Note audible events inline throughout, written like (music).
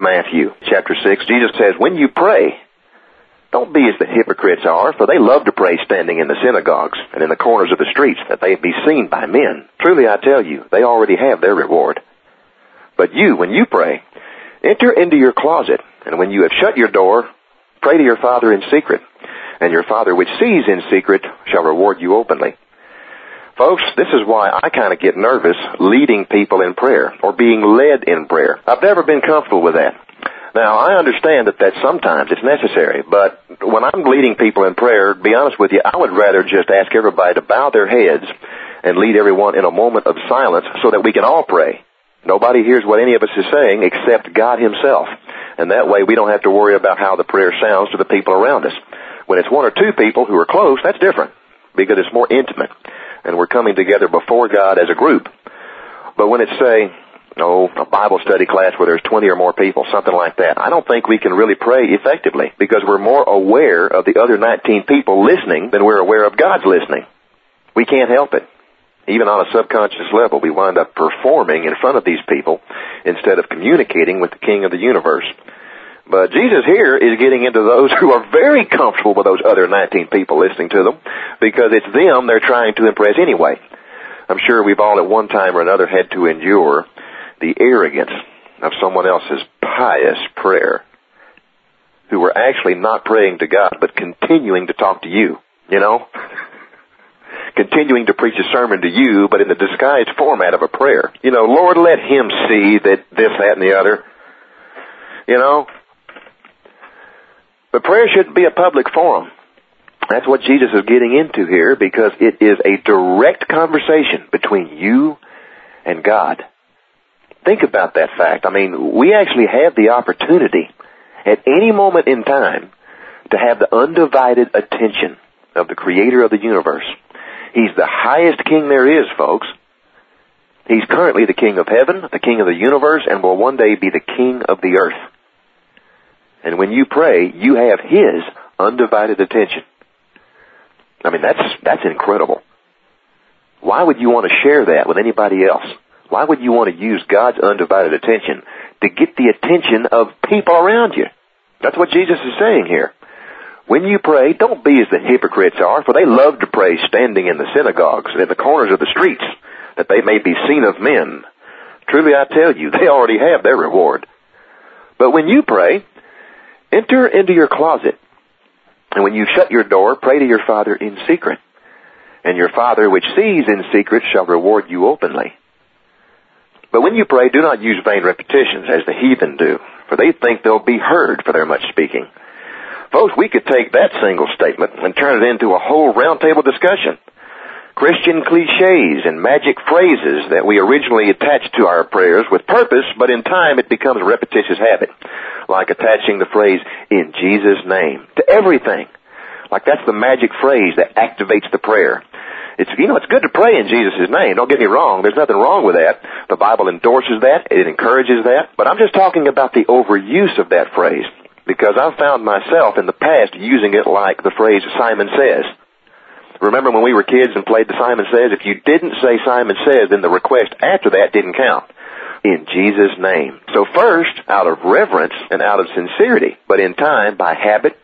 Matthew chapter 6, Jesus says, When you pray, don't be as the hypocrites are, for they love to pray standing in the synagogues and in the corners of the streets, that they be seen by men. Truly I tell you, they already have their reward. But you, when you pray, enter into your closet, and when you have shut your door, pray to your Father in secret, and your Father which sees in secret shall reward you openly. Folks, this is why I kind of get nervous leading people in prayer or being led in prayer. I've never been comfortable with that. Now, I understand that that sometimes it's necessary, but when I'm leading people in prayer, to be honest with you, I would rather just ask everybody to bow their heads and lead everyone in a moment of silence so that we can all pray. Nobody hears what any of us is saying except God Himself. And that way we don't have to worry about how the prayer sounds to the people around us. When it's one or two people who are close, that's different because it's more intimate and we're coming together before God as a group. But when it's say, oh, a Bible study class where there's 20 or more people, something like that, I don't think we can really pray effectively because we're more aware of the other 19 people listening than we're aware of God's listening. We can't help it. Even on a subconscious level, we wind up performing in front of these people instead of communicating with the King of the universe. But Jesus here is getting into those (laughs) who are very comfortable with those other 19 people listening to them because it's them they're trying to impress anyway. I'm sure we've all at one time or another had to endure the arrogance of someone else's pious prayer who were actually not praying to God but continuing to talk to you, you know? (laughs) continuing to preach a sermon to you but in the disguised format of a prayer. You know, Lord, let him see that this, that, and the other. You know, but prayer shouldn't be a public forum. That's what Jesus is getting into here because it is a direct conversation between you and God. Think about that fact. I mean, we actually have the opportunity at any moment in time to have the undivided attention of the creator of the universe. He's the highest king there is, folks. He's currently the king of heaven, the king of the universe, and will one day be the king of the earth. And when you pray, you have His undivided attention. I mean, that's, that's incredible. Why would you want to share that with anybody else? Why would you want to use God's undivided attention to get the attention of people around you? That's what Jesus is saying here. When you pray, don't be as the hypocrites are, for they love to pray standing in the synagogues and in the corners of the streets, that they may be seen of men. Truly I tell you, (laughs) they already have their reward. But when you pray, Enter into your closet, and when you shut your door, pray to your Father in secret. And your Father which sees in secret shall reward you openly. But when you pray, do not use vain repetitions as the heathen do, for they think they'll be heard for their much speaking. Folks, we could take that single statement and turn it into a whole roundtable discussion. Christian cliches and magic phrases that we originally attached to our prayers with purpose, but in time it becomes a repetitious habit like attaching the phrase, in Jesus' name, to everything. Like that's the magic phrase that activates the prayer. It's, you know, it's good to pray in Jesus' name. Don't get me wrong. There's nothing wrong with that. The Bible endorses that. It encourages that. But I'm just talking about the overuse of that phrase. Because I've found myself in the past using it like the phrase Simon says. Remember when we were kids and played the Simon Says? If you didn't say Simon Says, then the request after that didn't count in Jesus' name. So first, out of reverence and out of sincerity, but in time, by habit,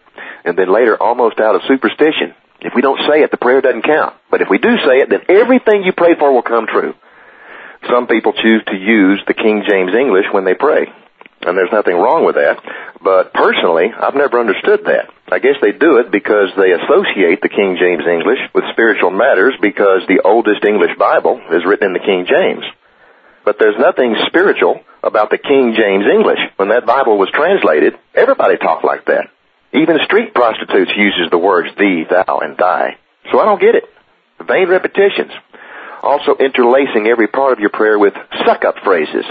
and then later almost out of superstition. If we don't say it, the prayer doesn't count. But if we do say it, then everything you pray for will come true. Some people choose to use the King James English when they pray. And there's nothing wrong with that. But personally, I've never understood that. I guess they do it because they associate the King James English with spiritual matters because the oldest English Bible is written in the King James. But there's nothing spiritual about the King James English. When that Bible was translated, everybody talked like that. Even street prostitutes uses the words thee, thou, and thy. So I don't get it. Vain repetitions. Also interlacing every part of your prayer with suck-up phrases.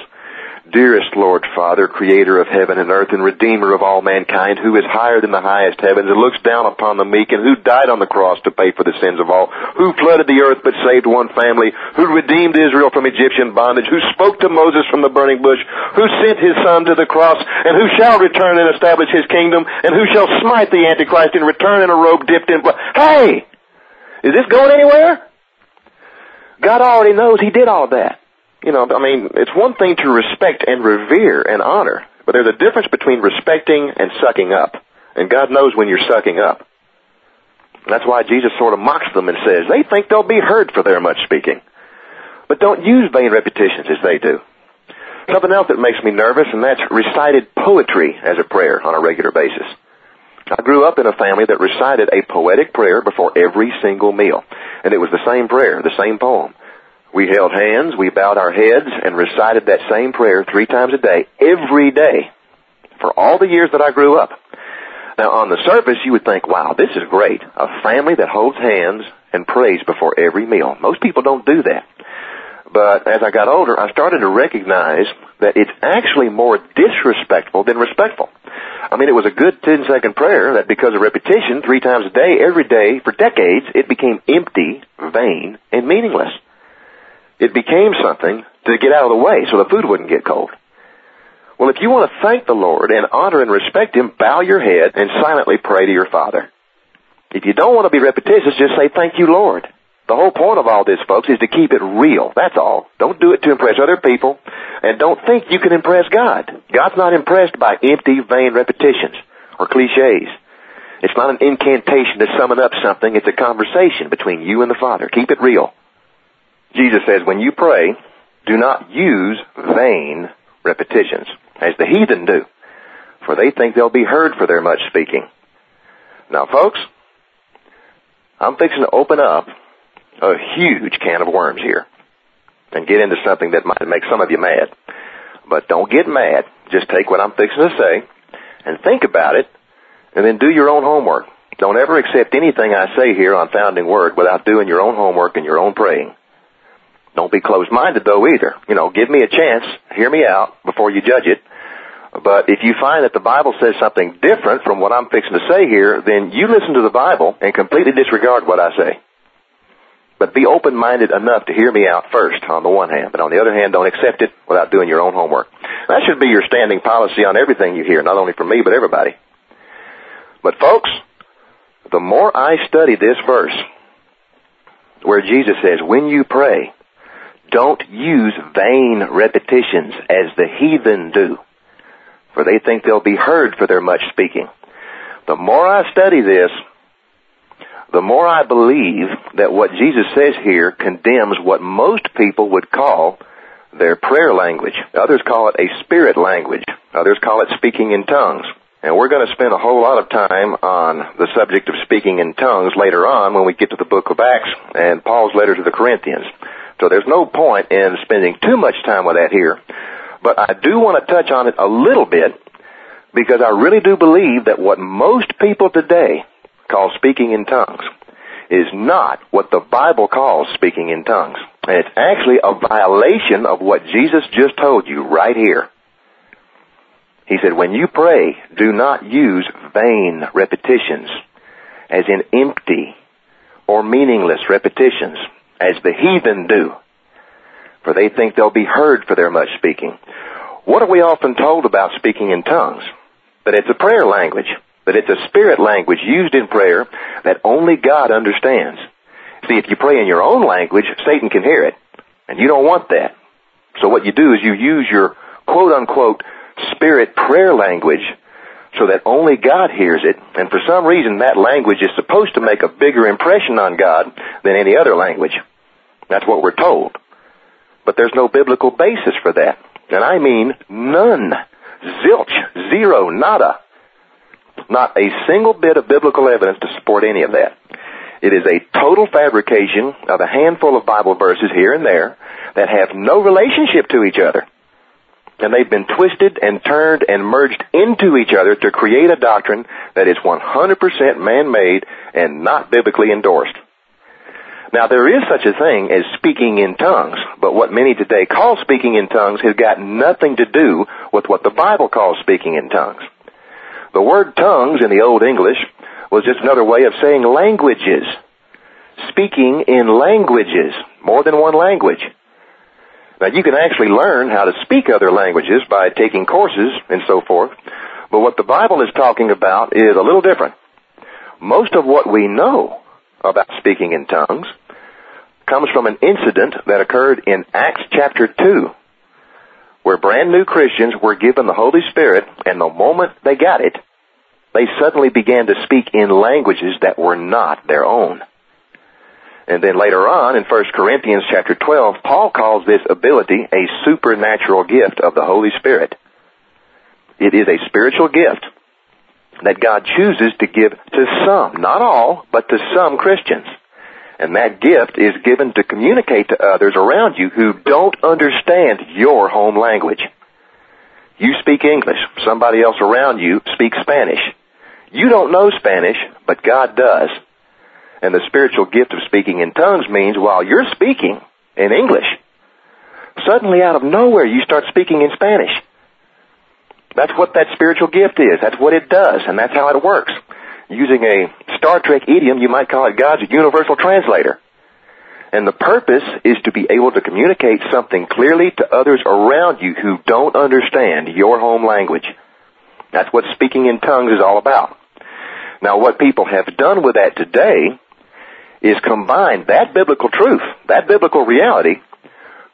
Dearest Lord Father, creator of heaven and earth and redeemer of all mankind, who is higher than the highest heavens and looks down upon the meek and who died on the cross to pay for the sins of all, who flooded the earth but saved one family, who redeemed Israel from Egyptian bondage, who spoke to Moses from the burning bush, who sent his son to the cross, and who shall return and establish his kingdom, and who shall smite the Antichrist and return in a robe dipped in blood. Hey! Is this going anywhere? God already knows he did all that. You know, I mean, it's one thing to respect and revere and honor But there's a difference between respecting and sucking up. And God knows when you're sucking up. That's why Jesus sort of mocks them and says, they think they'll be heard for their much speaking. But don't use vain repetitions as they do. Something else that makes me nervous, and that's recited poetry as a prayer on a regular basis. I grew up in a family that recited a poetic prayer before every single meal. And it was the same prayer, the same poem. We held hands, we bowed our heads, and recited that same prayer three times a day, every day, for all the years that I grew up. Now, on the surface, you would think, wow, this is great. A family that holds hands and prays before every meal. Most people don't do that. But as I got older, I started to recognize that it's actually more disrespectful than respectful. I mean, it was a good 10 second prayer that because of repetition, three times a day, every day, for decades, it became empty, vain, and meaningless. It became something to get out of the way so the food wouldn't get cold. Well, if you want to thank the Lord and honor and respect Him, bow your head and silently pray to your Father. If you don't want to be repetitious, just say, thank you, Lord. The whole point of all this, folks, is to keep it real. That's all. Don't do it to impress other people, and don't think you can impress God. God's not impressed by empty, vain repetitions or cliches. It's not an incantation to summon up something. It's a conversation between you and the Father. Keep it real. Jesus says, when you pray, do not use vain repetitions, as the heathen do, for they think they'll be heard for their much speaking. Now, folks, I'm fixing to open up a huge can of worms here and get into something that might make some of you mad. But don't get mad. Just take what I'm fixing to say and think about it and then do your own homework. Don't ever accept anything I say here on Founding Word without doing your own homework and your own praying. Don't be closed-minded though either. You know, give me a chance, hear me out before you judge it. But if you find that the Bible says something different from what I'm fixing to say here, then you listen to the Bible and completely disregard what I say. But be open-minded enough to hear me out first, on the one hand. But on the other hand, don't accept it without doing your own homework. That should be your standing policy on everything you hear, not only from me, but everybody. But folks, the more I study this verse, where Jesus says, when you pray, don't use vain repetitions as the heathen do, for they think they'll be heard for their much speaking. The more I study this, the more I believe that what Jesus says here condemns what most people would call their prayer language. Others call it a spirit language. Others call it speaking in tongues. And we're going to spend a whole lot of time on the subject of speaking in tongues later on when we get to the book of Acts and Paul's letter to the Corinthians. So there's no point in spending too much time with that here. But I do want to touch on it a little bit because I really do believe that what most people today call speaking in tongues is not what the Bible calls speaking in tongues. And it's actually a violation of what Jesus just told you right here. He said, when you pray, do not use vain repetitions, as in empty or meaningless repetitions, as the heathen do, for they think they'll be heard for their much speaking. What are we often told about speaking in tongues? That it's a prayer language that it's a spirit language used in prayer that only God understands. See, if you pray in your own language, Satan can hear it. And you don't want that. So what you do is you use your quote unquote spirit prayer language so that only God hears it. And for some reason that language is supposed to make a bigger impression on God than any other language. That's what we're told. But there's no biblical basis for that. And I mean none. Zilch. Zero. Nada. Not a single bit of biblical evidence to support any of that. It is a total fabrication of a handful of Bible verses here and there that have no relationship to each other. And they've been twisted and turned and merged into each other to create a doctrine that is 100% man-made and not biblically endorsed. Now there is such a thing as speaking in tongues, but what many today call speaking in tongues has got nothing to do with what the Bible calls speaking in tongues. The word tongues in the Old English was just another way of saying languages. Speaking in languages. More than one language. Now you can actually learn how to speak other languages by taking courses and so forth, but what the Bible is talking about is a little different. Most of what we know about speaking in tongues comes from an incident that occurred in Acts chapter 2 where brand new Christians were given the Holy Spirit, and the moment they got it, they suddenly began to speak in languages that were not their own. And then later on in 1 Corinthians chapter 12, Paul calls this ability a supernatural gift of the Holy Spirit. It is a spiritual gift that God chooses to give to some, not all, but to some Christians. And that gift is given to communicate to others around you who don't understand your home language. You speak English. Somebody else around you speaks Spanish. You don't know Spanish, but God does. And the spiritual gift of speaking in tongues means while you're speaking in English, suddenly out of nowhere you start speaking in Spanish. That's what that spiritual gift is. That's what it does, and that's how it works using a Star Trek idiom, you might call it God's universal translator. And the purpose is to be able to communicate something clearly to others around you who don't understand your home language. That's what speaking in tongues is all about. Now what people have done with that today is combine that biblical truth, that biblical reality,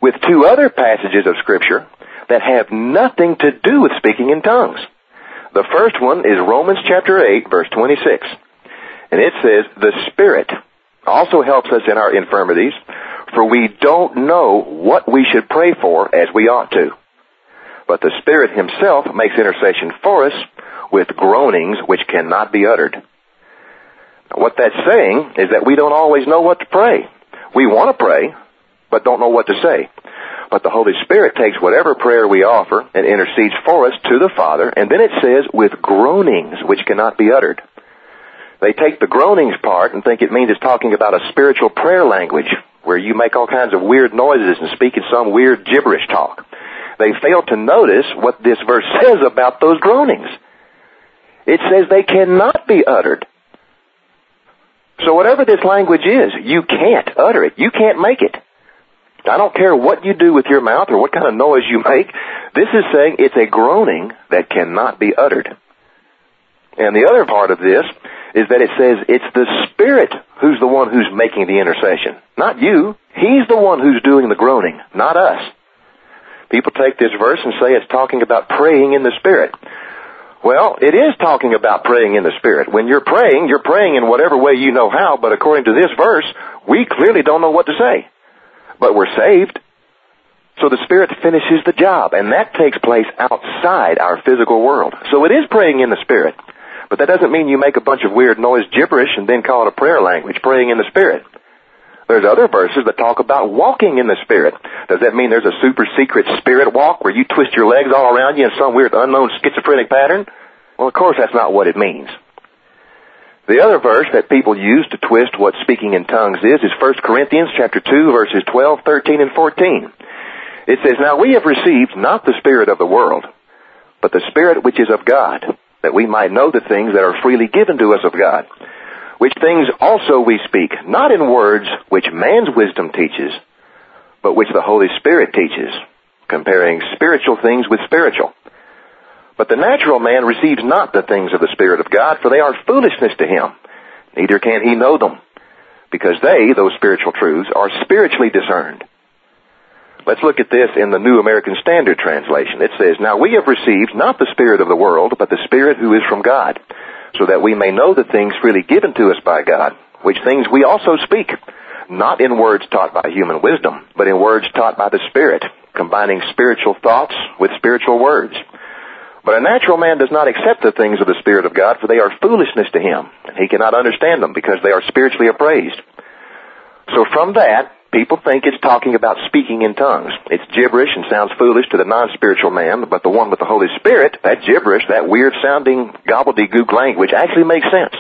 with two other passages of scripture that have nothing to do with speaking in tongues. The first one is Romans chapter 8 verse 26. And it says, the Spirit also helps us in our infirmities, for we don't know what we should pray for as we ought to. But the Spirit Himself makes intercession for us with groanings which cannot be uttered. What that's saying is that we don't always know what to pray. We want to pray, but don't know what to say. But the Holy Spirit takes whatever prayer we offer and intercedes for us to the Father, and then it says, with groanings which cannot be uttered. They take the groanings part and think it means it's talking about a spiritual prayer language, where you make all kinds of weird noises and speak in some weird gibberish talk. They fail to notice what this verse (laughs) says about those groanings. It says they cannot be uttered. So whatever this language is, you can't utter it. You can't make it. I don't care what you do with your mouth or what kind of noise you make. This is saying it's a groaning that cannot be uttered. And the other part of this is that it says it's the Spirit who's the one who's making the intercession. Not you. He's the one who's doing the groaning, not us. People take this verse and say it's talking about praying in the Spirit. Well, it is talking about praying in the Spirit. When you're praying, you're praying in whatever way you know how, but according to this verse, we clearly don't know what to say but we're saved. So the Spirit finishes the job, and that takes place outside our physical world. So it is praying in the Spirit. But that doesn't mean you make a bunch of weird noise gibberish and then call it a prayer language, praying in the Spirit. There's other verses that talk about walking in the Spirit. Does that mean there's a super secret spirit walk where you twist your legs all around you in some weird unknown schizophrenic pattern? Well, of course that's not what it means. The other verse that people use to twist what speaking in tongues is is 1 Corinthians chapter 2 verses 12, 13, and 14. It says, Now we have received not the Spirit of the world, but the Spirit which is of God, that we might know the things that are freely given to us of God. Which things also we speak, not in words which man's wisdom teaches, but which the Holy Spirit teaches, comparing spiritual things with spiritual. But the natural man receives not the things of the Spirit of God, for they are foolishness to him. Neither can he know them, because they, those spiritual truths, are spiritually discerned. Let's look at this in the New American Standard Translation. It says, Now we have received not the Spirit of the world, but the Spirit who is from God, so that we may know the things freely given to us by God, which things we also speak, not in words taught by human wisdom, but in words taught by the Spirit, combining spiritual thoughts with spiritual words. But a natural man does not accept the things of the Spirit of God, for they are foolishness to him, and he cannot understand them because they are spiritually appraised. So from that, people think it's talking about speaking in tongues. It's gibberish and sounds foolish to the non-spiritual man, but the one with the Holy Spirit, that gibberish, that weird sounding gobbledygook language actually makes sense.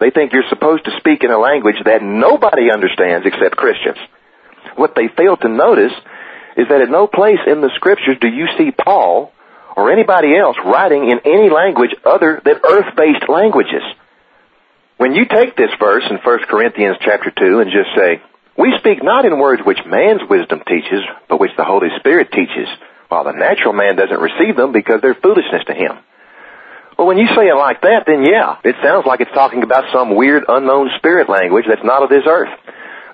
They think you're supposed to speak in a language that nobody understands except Christians. What they fail to notice is that at no place in the scriptures do you see Paul or anybody else writing in any language other than earth-based languages. When you take this verse in 1 Corinthians chapter 2 and just say, we speak not in words which man's wisdom teaches, but which the Holy Spirit teaches, while the natural man doesn't receive them because they're foolishness to him. Well, when you say it like that, then yeah, it sounds like it's talking about some weird unknown spirit language that's not of this earth.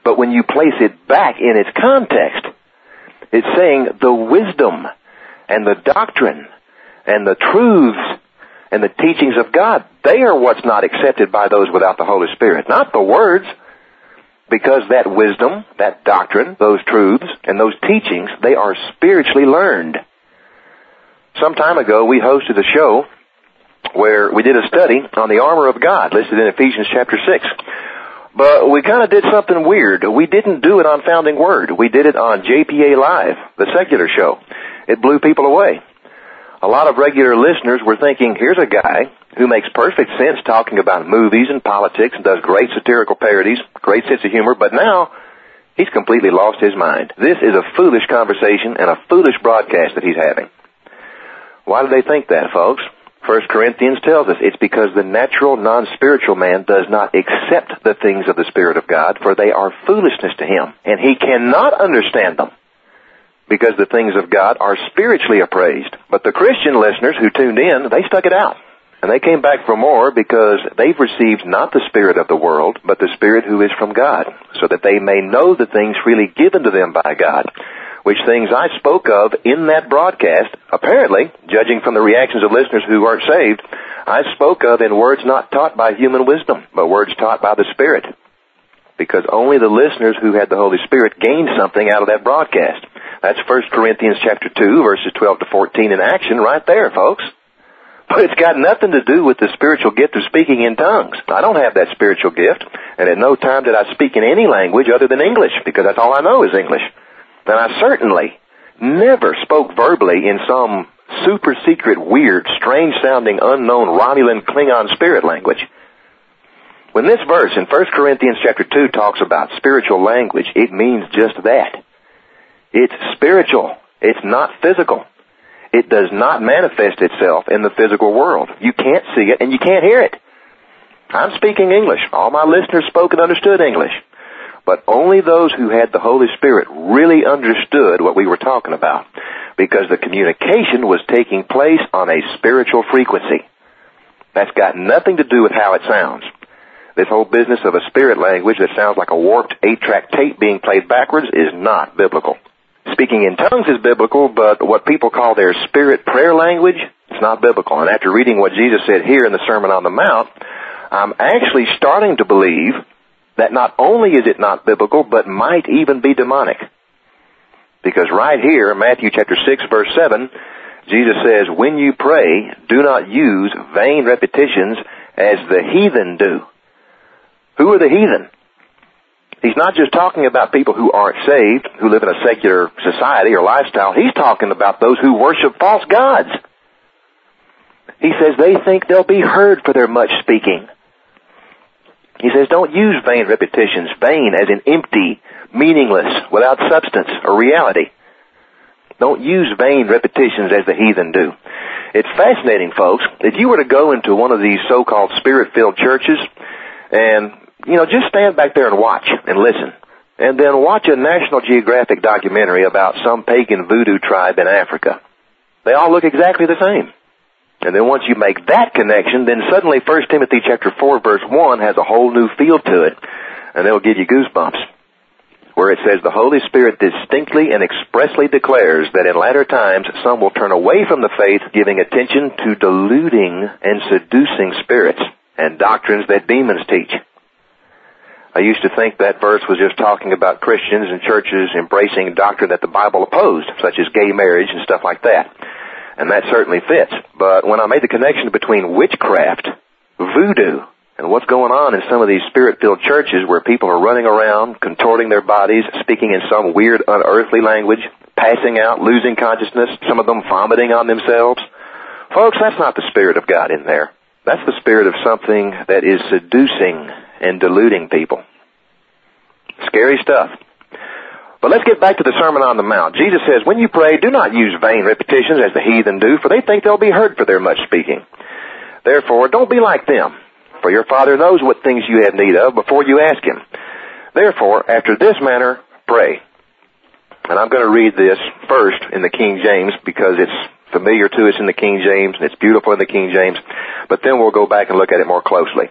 But when you place it back in its context, it's saying the wisdom and the doctrine and the truths and the teachings of God, they are what's not accepted by those without the Holy Spirit, not the words. Because that wisdom, that doctrine, those truths, and those teachings, they are spiritually learned. Some time ago, we hosted a show where we did a study on the armor of God, listed in Ephesians chapter 6. But we kind of did something weird. We didn't do it on Founding Word. We did it on JPA Live, the secular show. It blew people away. A lot of regular listeners were thinking, here's a guy who makes perfect sense talking about movies and politics and does great satirical parodies, great sense of humor, but now he's completely lost his mind. This is a foolish conversation and a foolish broadcast that he's having. Why do they think that, folks? First Corinthians tells us it's because the natural, non-spiritual man does not accept the things of the Spirit of God, for they are foolishness to him, and he cannot understand them because the things of God are spiritually appraised. But the Christian listeners who tuned in, they stuck it out. And they came back for more because they've received not the Spirit of the world, but the Spirit who is from God, so that they may know the things freely given to them by God which things I spoke of in that broadcast, apparently, judging from the reactions of listeners who aren't saved, I spoke of in words not taught by human wisdom, but words taught by the Spirit. Because only the listeners who had the Holy Spirit gained something out of that broadcast. That's 1 Corinthians chapter 2, verses 12 to 14 in action right there, folks. But it's got nothing to do with the spiritual gift of speaking in tongues. I don't have that spiritual gift, and at no time did I speak in any language other than English, because that's all I know is English then I certainly never spoke verbally in some super secret, weird, strange sounding, unknown Romulan Klingon spirit language. When this verse in 1 Corinthians chapter 2 talks about spiritual language, it means just that. It's spiritual. It's not physical. It does not manifest itself in the physical world. You can't see it and you can't hear it. I'm speaking English. All my listeners spoke and understood English. But only those who had the Holy Spirit really understood what we were talking about. Because the communication was taking place on a spiritual frequency. That's got nothing to do with how it sounds. This whole business of a spirit language that sounds like a warped eight-track tape being played backwards is not biblical. Speaking in tongues is biblical, but what people call their spirit prayer language, it's not biblical. And after reading what Jesus said here in the Sermon on the Mount, I'm actually starting to believe that not only is it not biblical, but might even be demonic. Because right here, Matthew chapter 6 verse 7, Jesus says, when you pray, do not use vain repetitions as the heathen do. Who are the heathen? He's not just talking about people who aren't saved, who live in a secular society or lifestyle. He's talking about those who worship false gods. He says they think they'll be heard for their much speaking. He says, don't use vain repetitions. Vain as in empty, meaningless, without substance or reality. Don't use vain repetitions as the heathen do. It's fascinating, folks. If you were to go into one of these so-called spirit-filled churches and, you know, just stand back there and watch and listen. And then watch a National Geographic documentary about some pagan voodoo tribe in Africa. They all look exactly the same. And then once you make that connection, then suddenly 1 Timothy chapter 4 verse 1 has a whole new feel to it. And it'll give you goosebumps. Where it says the Holy Spirit distinctly and expressly declares that in latter times some will turn away from the faith, giving attention to deluding and seducing spirits and doctrines that demons teach. I used to think that verse was just talking about Christians and churches embracing doctrine that the Bible opposed, such as gay marriage and stuff like that and that certainly fits. But when I made the connection between witchcraft, voodoo, and what's going on in some of these spirit-filled churches where people are running around, contorting their bodies, speaking in some weird, unearthly language, passing out, losing consciousness, some of them vomiting on themselves. Folks, that's not the Spirit of God in there. That's the spirit of something that is seducing and deluding people. Scary stuff. But let's get back to the Sermon on the Mount. Jesus says, when you pray, do not use vain repetitions as the heathen do, for they think they'll be heard for their much speaking. Therefore, don't be like them, for your Father knows what things you have need of before you ask Him. Therefore, after this manner, pray. And I'm going to read this first in the King James because it's familiar to us in the King James and it's beautiful in the King James. But then we'll go back and look at it more closely.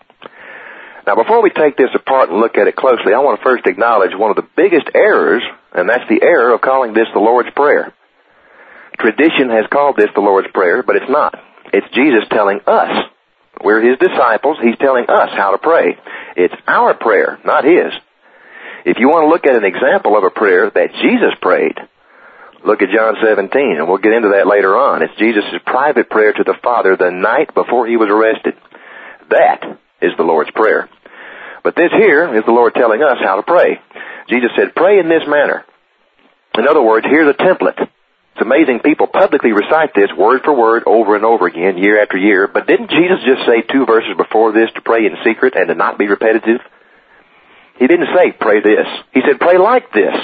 Now before we take this apart and look at it closely, I want to first acknowledge one of the biggest errors, and that's the error of calling this the Lord's Prayer. Tradition has called this the Lord's Prayer, but it's not. It's Jesus telling us. We're His disciples. He's telling us how to pray. It's our prayer, not His. If you want to look at an example of a prayer that Jesus prayed, look at John 17, and we'll get into that later on. It's Jesus' private prayer to the Father the night before He was arrested. That is the Lord's Prayer. But this here is the Lord telling us how to pray. Jesus said, pray in this manner. In other words, here's a template. It's amazing people publicly recite this word for word over and over again, year after year. But didn't Jesus just say two verses before this to pray in secret and to not be repetitive? He didn't say, pray this. He said, pray like this.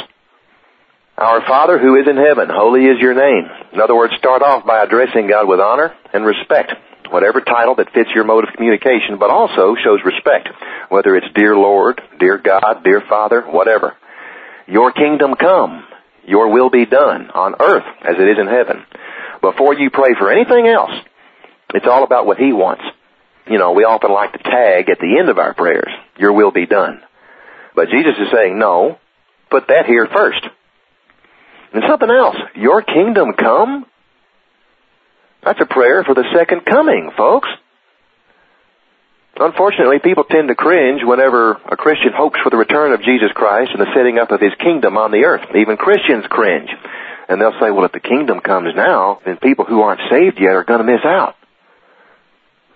Our Father who is in heaven, holy is your name. In other words, start off by addressing God with honor and respect whatever title that fits your mode of communication, but also shows respect, whether it's dear Lord, dear God, dear Father, whatever. Your kingdom come, your will be done on earth as it is in heaven. Before you pray for anything else, it's all about what He wants. You know, we often like to tag at the end of our prayers, your will be done. But Jesus is saying, no, put that here first. And something else, your kingdom come, that's a prayer for the second coming, folks. Unfortunately, people tend to cringe whenever a Christian hopes for the return of Jesus Christ and the setting up of His kingdom on the earth. Even Christians cringe. And they'll say, well, if the kingdom comes now, then people who aren't saved yet are going to miss out.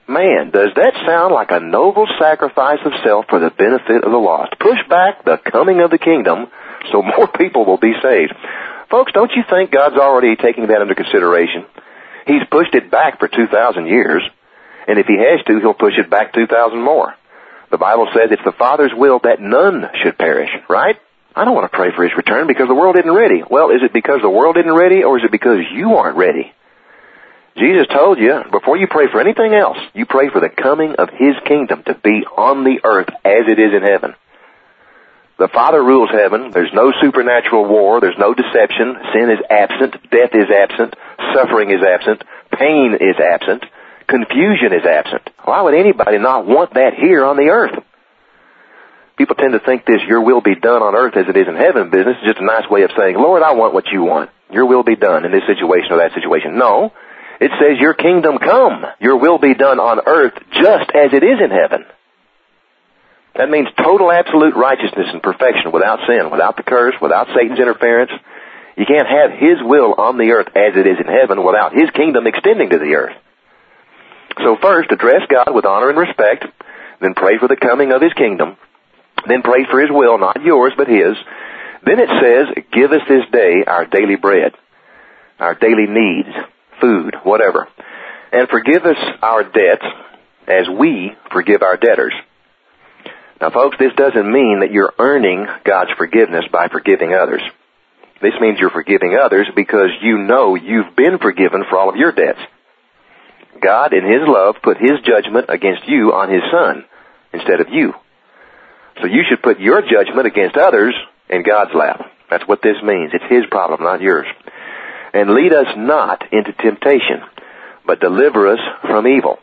Man, does that sound like a noble sacrifice of self for the benefit of the lost? Push back the coming of the kingdom so (laughs) more people will be saved. Folks, don't you think God's already taking that into consideration? He's pushed it back for 2,000 years, and if he has to, he'll push it back 2,000 more. The Bible says it's the Father's will that none should perish, right? I don't want to pray for his return because the world isn't ready. Well, is it because the world isn't ready, or is it because you aren't ready? Jesus told you, before you pray for anything else, you pray for the coming of His kingdom to be on the earth as it is in heaven. The Father rules heaven. There's no supernatural war. There's no deception. Sin is absent. Death is absent. Suffering is absent. Pain is absent. Confusion is absent. Why would anybody not want that here on the earth? People tend to think this your will be done on earth as it is in heaven business is just a nice way of saying, Lord, I want what you want. Your will be done in this situation or that situation. No. It says your kingdom come. Your will be done on earth just as it is in heaven. That means total absolute righteousness and perfection without sin, without the curse, without Satan's interference. You can't have His will on the earth as it is in heaven without His kingdom extending to the earth. So first, address God with honor and respect, then pray for the coming of His kingdom, then pray for His will, not yours, but His. Then it says, give us this day our daily bread, our daily needs, food, whatever. And forgive us our debts as we forgive our debtors. Now folks, this doesn't mean that you're earning God's forgiveness by forgiving others. This means you're forgiving others because you know you've been forgiven for all of your debts. God, in His love, put His judgment against you on His Son instead of you. So you should put your judgment against others in God's lap. That's what this means. It's His problem, not yours. And lead us not into temptation, but deliver us from evil.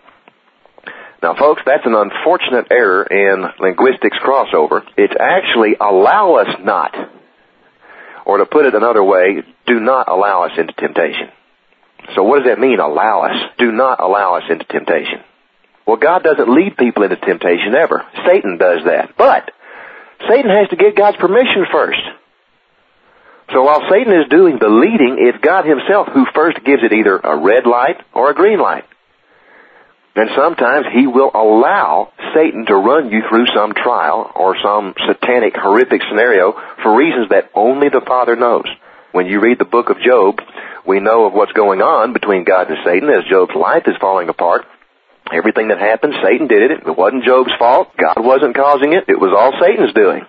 Now folks, that's an unfortunate error in linguistics crossover. It's actually allow us not. Or to put it another way, do not allow us into temptation. So what does that mean, allow us? Do not allow us into temptation. Well, God doesn't lead people into temptation ever. Satan does that. But, Satan has to get God's permission first. So while Satan is doing the leading, it's God himself who first gives it either a red light or a green light. And sometimes he will allow Satan to run you through some trial or some satanic horrific scenario for reasons that only the Father knows. When you read the book of Job, we know of what's going on between God and Satan as Job's life is falling apart. Everything that happened, Satan did it. It wasn't Job's fault. God wasn't causing it. It was all Satan's doing.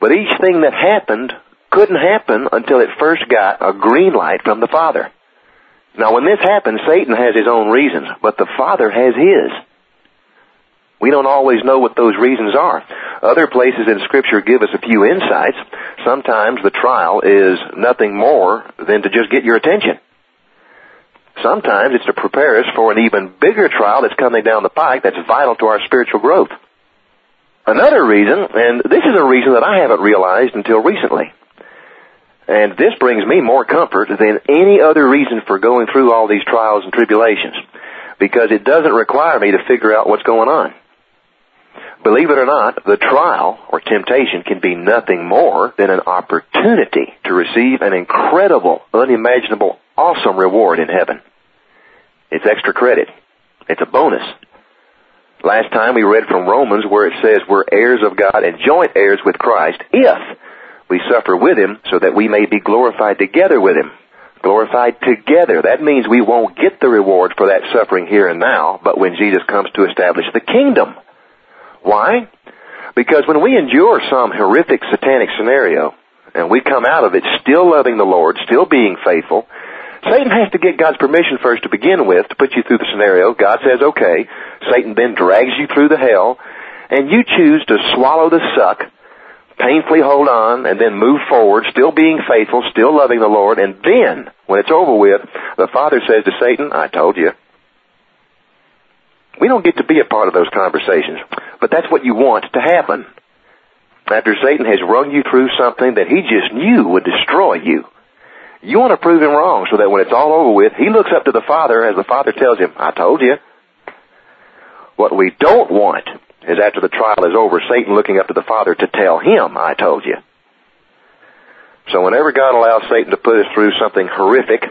But each thing that happened couldn't happen until it first got a green light from the Father. Now when this happens, Satan has his own reasons, but the Father has his. We don't always know what those reasons are. Other places in scripture give us a few insights. Sometimes the trial is nothing more than to just get your attention. Sometimes it's to prepare us for an even bigger trial that's coming down the pike that's vital to our spiritual growth. Another reason, and this is a reason that I haven't realized until recently, and this brings me more comfort than any other reason for going through all these trials and tribulations, because it doesn't require me to figure out what's going on. Believe it or not, the trial or temptation can be nothing more than an opportunity to receive an incredible, unimaginable, awesome reward in heaven. It's extra credit. It's a bonus. Last time we read from Romans where it says we're heirs of God and joint heirs with Christ if we suffer with Him so that we may be glorified together with Him. Glorified together. That means we won't get the reward for that suffering here and now, but when Jesus comes to establish the kingdom. Why? Because when we endure some horrific satanic scenario, and we come out of it still loving the Lord, still being faithful, Satan has to get God's permission first to begin with to put you through the scenario. God says, okay. Satan then drags you through the hell, and you choose to swallow the suck, painfully hold on, and then move forward, still being faithful, still loving the Lord, and then, when it's over with, the Father says to Satan, I told you. We don't get to be a part of those conversations, but that's what you want to happen. After Satan has run you through something that he just knew would destroy you, you want to prove him wrong so that when it's all over with, he looks up to the Father as the Father tells him, I told you. What we don't want is after the trial is over, Satan looking up to the Father to tell him, I told you. So whenever God allows Satan to put us through something horrific,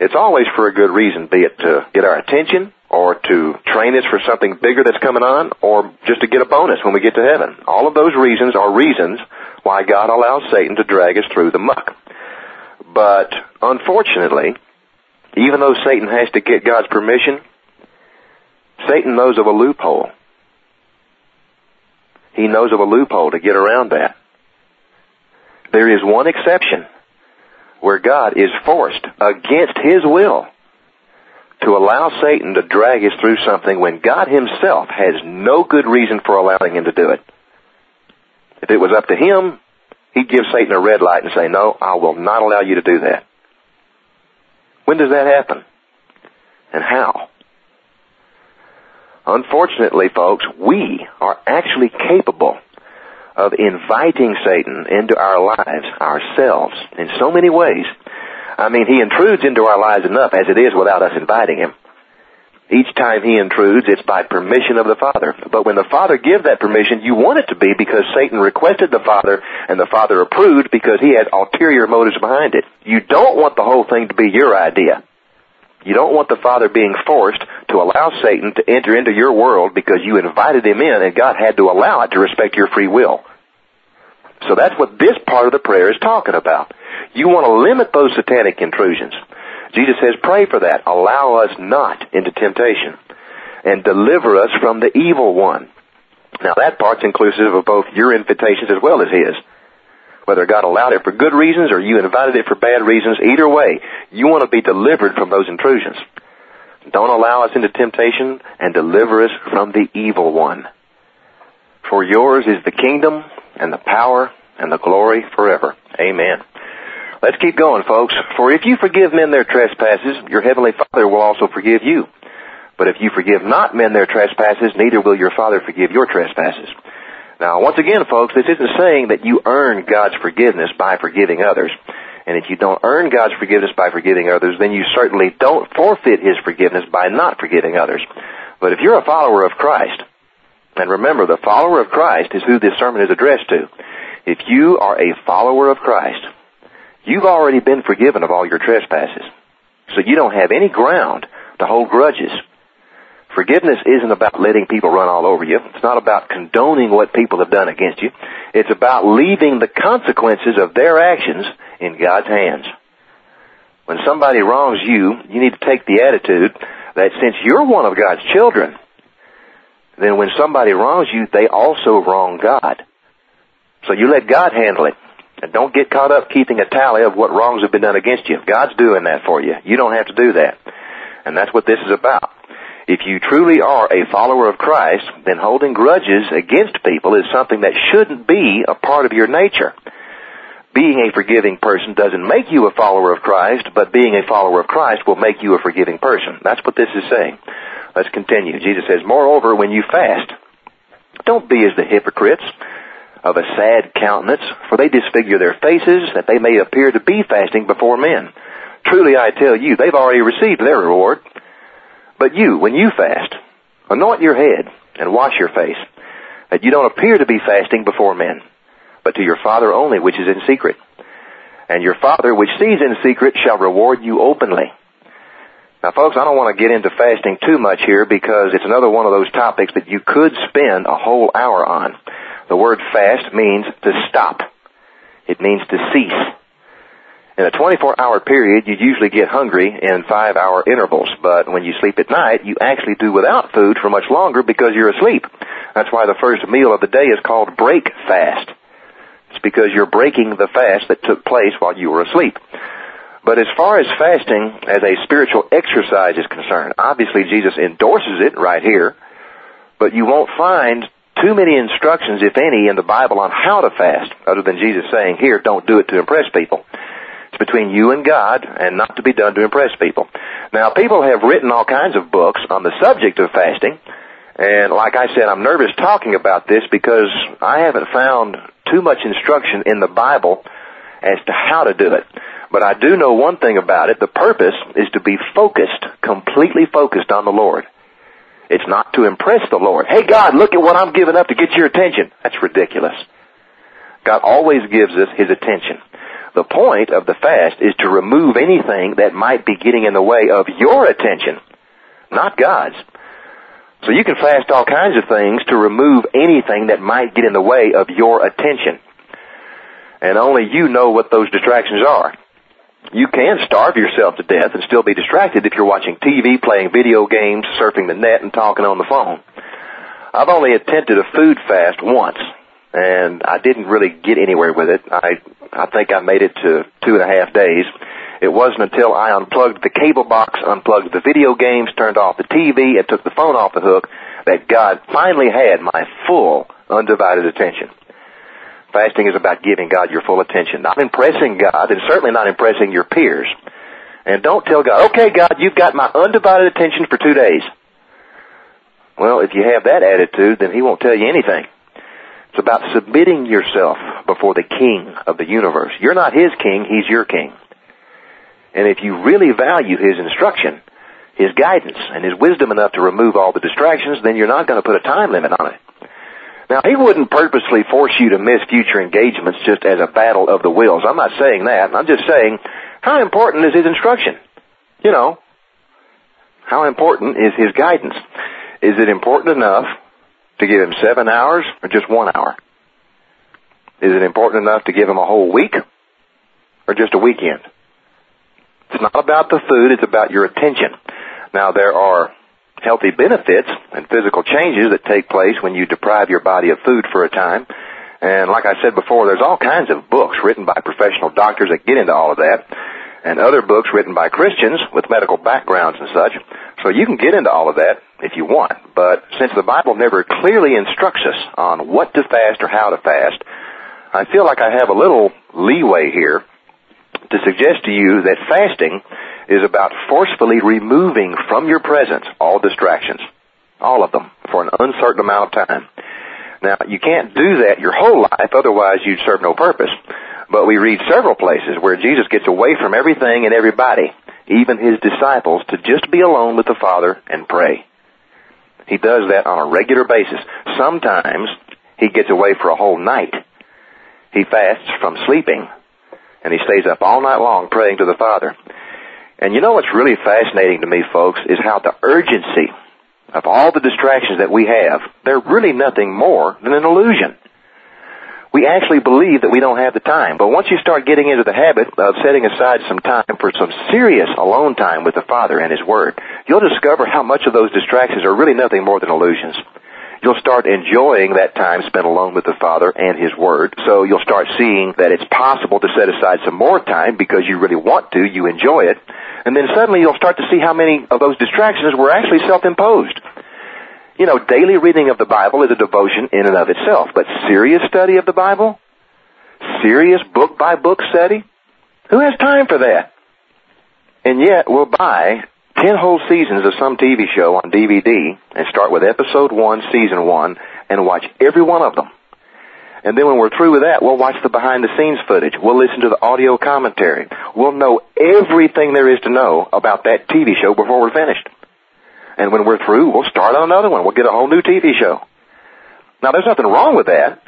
it's always for a good reason, be it to get our attention, or to train us for something bigger that's coming on, or just to get a bonus when we get to heaven. All of those reasons are reasons why God allows Satan to drag us through the muck. But unfortunately, even though Satan has to get God's permission, Satan knows of a loophole. He knows of a loophole to get around that. There is one exception where God is forced against His will to allow Satan to drag us through something when God himself has no good reason for allowing him to do it. If it was up to him, he'd give Satan a red light and say, no, I will not allow you to do that. When does that happen? And how? Unfortunately, folks, we are actually capable of inviting Satan into our lives, ourselves, in so many ways I mean, he intrudes into our lives enough as it is without us inviting him. Each time he intrudes, it's by permission of the Father. But when the Father gives that permission, you want it to be because Satan requested the Father and the Father approved because he had ulterior motives behind it. You don't want the whole thing to be your idea. You don't want the Father being forced to allow Satan to enter into your world because you invited him in and God had to allow it to respect your free will. So that's what this part of the prayer is talking about. You want to limit those satanic intrusions. Jesus says, pray for that. Allow us not into temptation and deliver us from the evil one. Now that part's inclusive of both your invitations as well as his. Whether God allowed it for good reasons or you invited it for bad reasons, either way, you want to be delivered from those intrusions. Don't allow us into temptation and deliver us from the evil one. For yours is the kingdom and the power and the glory forever. Amen. Let's keep going, folks. For if you forgive men their trespasses, your heavenly Father will also forgive you. But if you forgive not men their trespasses, neither will your Father forgive your trespasses. Now, once again, folks, this isn't saying that you earn God's forgiveness by forgiving others. And if you don't earn God's forgiveness by forgiving others, then you certainly don't forfeit His forgiveness by not forgiving others. But if you're a follower of Christ, and remember, the follower of Christ is who this sermon is addressed to. If you are a follower of Christ, you've already been forgiven of all your trespasses. So you don't have any ground to hold grudges. Forgiveness isn't about letting people run all over you. It's not about condoning what people have done against you. It's about leaving the consequences of their actions in God's hands. When somebody wrongs you, you need to take the attitude that since you're one of God's children, then when somebody wrongs you, they also wrong God. So you let God handle it. And don't get caught up keeping a tally of what wrongs have been done against you. God's doing that for you. You don't have to do that. And that's what this is about. If you truly are a follower of Christ, then holding grudges against people is something that shouldn't be a part of your nature. Being a forgiving person doesn't make you a follower of Christ, but being a follower of Christ will make you a forgiving person. That's what this is saying. Let's continue. Jesus says, Moreover, when you fast, don't be as the hypocrites of a sad countenance, for they disfigure their faces that they may appear to be fasting before men. Truly I tell you, they've already received their reward. But you, when you fast, anoint your head and wash your face, that you don't appear to be fasting before men, but to your Father only which is in secret. And your Father which sees in secret shall reward you openly. Now folks, I don't want to get into fasting too much here because it's another one of those topics that you could spend a whole hour on. The word fast means to stop. It means to cease. In a 24 hour period, you usually get hungry in 5 hour intervals, but when you sleep at night, you actually do without food for much longer because you're asleep. That's why the first meal of the day is called break fast. It's because you're breaking the fast that took place while you were asleep. But as far as fasting as a spiritual exercise is concerned, obviously Jesus endorses it right here, but you won't find too many instructions, if any, in the Bible on how to fast, other than Jesus saying, here, don't do it to impress people. Between you and God and not to be done to impress people. Now, people have written all kinds of books on the subject of fasting, and like I said, I'm nervous talking about this because I haven't found too much instruction in the Bible as to how to do it. But I do know one thing about it. The purpose is to be focused, completely focused on the Lord. It's not to impress the Lord. Hey God, look at what I'm giving up to get your attention. That's ridiculous. God always gives us His attention. The point of the fast is to remove anything that might be getting in the way of your attention, not God's. So you can fast all kinds of things to remove anything that might get in the way of your attention. And only you know what those distractions are. You can starve yourself to death and still be distracted if you're watching TV, playing video games, surfing the net, and talking on the phone. I've only attempted a food fast once, and I didn't really get anywhere with it. I I think I made it to two and a half days. It wasn't until I unplugged the cable box, unplugged the video games, turned off the TV, and took the phone off the hook that God finally had my full, undivided attention. Fasting is about giving God your full attention, not impressing God, and certainly not impressing your peers. And don't tell God, okay God, you've got my undivided attention for two days. Well, if you have that attitude, then He won't tell you anything. It's about submitting yourself before the King of the universe. You're not His King, He's your King. And if you really value His instruction, His guidance, and His wisdom enough to remove all the distractions, then you're not going to put a time limit on it. Now, He wouldn't purposely force you to miss future engagements just as a battle of the wills. I'm not saying that. I'm just saying, how important is His instruction? You know, how important is His guidance? Is it important enough to give him seven hours or just one hour? Is it important enough to give him a whole week or just a weekend? It's not about the food, it's about your attention. Now there are healthy benefits and physical changes that take place when you deprive your body of food for a time. And like I said before, there's all kinds of books written by professional doctors that get into all of that and other books written by Christians with medical backgrounds and such. So you can get into all of that if you want. But since the Bible never clearly instructs us on what to fast or how to fast, I feel like I have a little leeway here to suggest to you that fasting is about forcefully removing from your presence all distractions. All of them. For an uncertain amount of time. Now, you can't do that your whole life, otherwise you'd serve no purpose. But we read several places where Jesus gets away from everything and everybody, even his disciples, to just be alone with the Father and pray. He does that on a regular basis. Sometimes he gets away for a whole night. He fasts from sleeping and he stays up all night long praying to the Father. And you know what's really fascinating to me, folks, is how the urgency of all the distractions that we have, they're really nothing more than an illusion we actually believe that we don't have the time. But once you start getting into the habit of setting aside some time for some serious alone time with the Father and His Word, you'll discover how much of those distractions are really nothing more than illusions. you'll start enjoying that time spent alone with the Father and His Word. So you'll start seeing that it's possible to set aside some more time because you really want to, you enjoy it. And then suddenly you'll start to see how many of those distractions were actually self-imposed. You know, daily reading of the Bible is a devotion in and of itself, but serious study of the Bible? Serious book by book study? Who has time for that? And yet we'll buy 10 whole seasons of some TV show on DVD and start with episode 1, season 1, and watch every one of them. And then when we're through with that, we'll watch the behind the scenes footage. We'll listen to the audio commentary. We'll know everything there is to know about that TV show before we're finished. And when we're through, we'll start on another one. We'll get a whole new TV show. Now there's nothing wrong with that.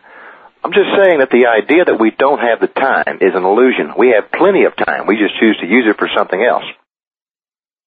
I'm just saying that the idea that we don't have the time is an illusion. We have plenty of time. We just choose to use it for something else.